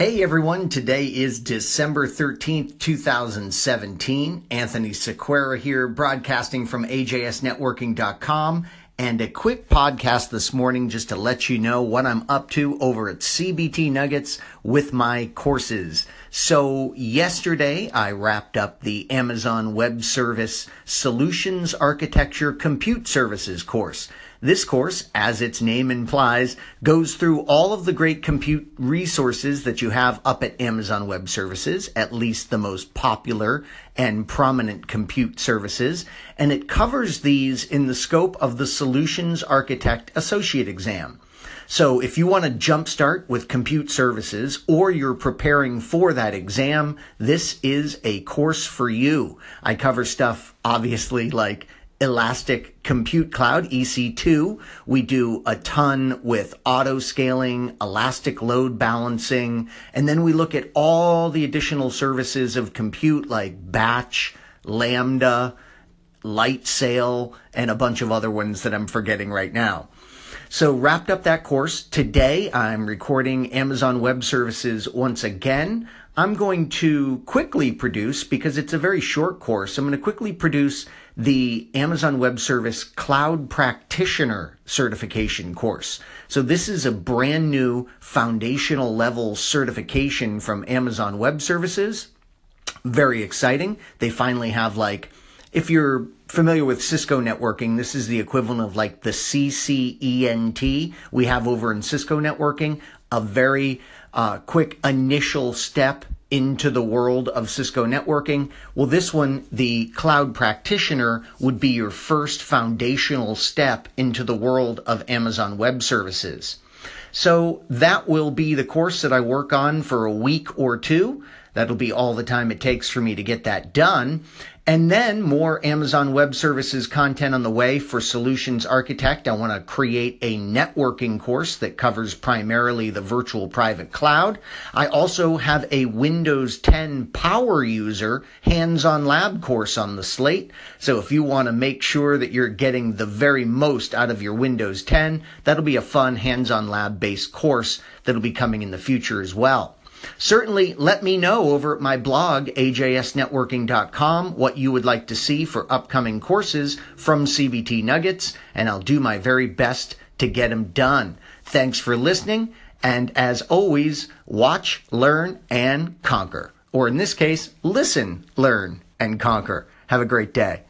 Hey everyone, today is December 13th, 2017. Anthony Sequeira here, broadcasting from AJSNetworking.com. And a quick podcast this morning just to let you know what I'm up to over at CBT Nuggets with my courses. So, yesterday I wrapped up the Amazon Web Service Solutions Architecture Compute Services course. This course, as its name implies, goes through all of the great compute resources that you have up at Amazon Web Services, at least the most popular and prominent compute services, and it covers these in the scope of the Solutions Architect Associate exam. So if you want to jumpstart with compute services or you're preparing for that exam, this is a course for you. I cover stuff obviously like Elastic Compute Cloud, EC2. We do a ton with auto scaling, elastic load balancing, and then we look at all the additional services of compute like batch, Lambda, Lightsail, and a bunch of other ones that I'm forgetting right now. So wrapped up that course. Today I'm recording Amazon Web Services once again. I'm going to quickly produce, because it's a very short course, I'm going to quickly produce the Amazon Web Service Cloud Practitioner certification course. So this is a brand new foundational level certification from Amazon Web Services. Very exciting. They finally have like, if you're familiar with Cisco networking, this is the equivalent of like the CCENT we have over in Cisco networking, a very uh, quick initial step into the world of Cisco networking. Well, this one, the cloud practitioner, would be your first foundational step into the world of Amazon Web Services. So that will be the course that I work on for a week or two. That'll be all the time it takes for me to get that done. And then more Amazon Web Services content on the way for Solutions Architect. I want to create a networking course that covers primarily the virtual private cloud. I also have a Windows 10 power user hands-on lab course on the slate. So if you want to make sure that you're getting the very most out of your Windows 10, that'll be a fun hands-on lab based course that'll be coming in the future as well. Certainly let me know over at my blog, ajsnetworking.com, what you would like to see for upcoming courses from CBT Nuggets, and I'll do my very best to get them done. Thanks for listening, and as always, watch, learn, and conquer. Or in this case, listen, learn, and conquer. Have a great day.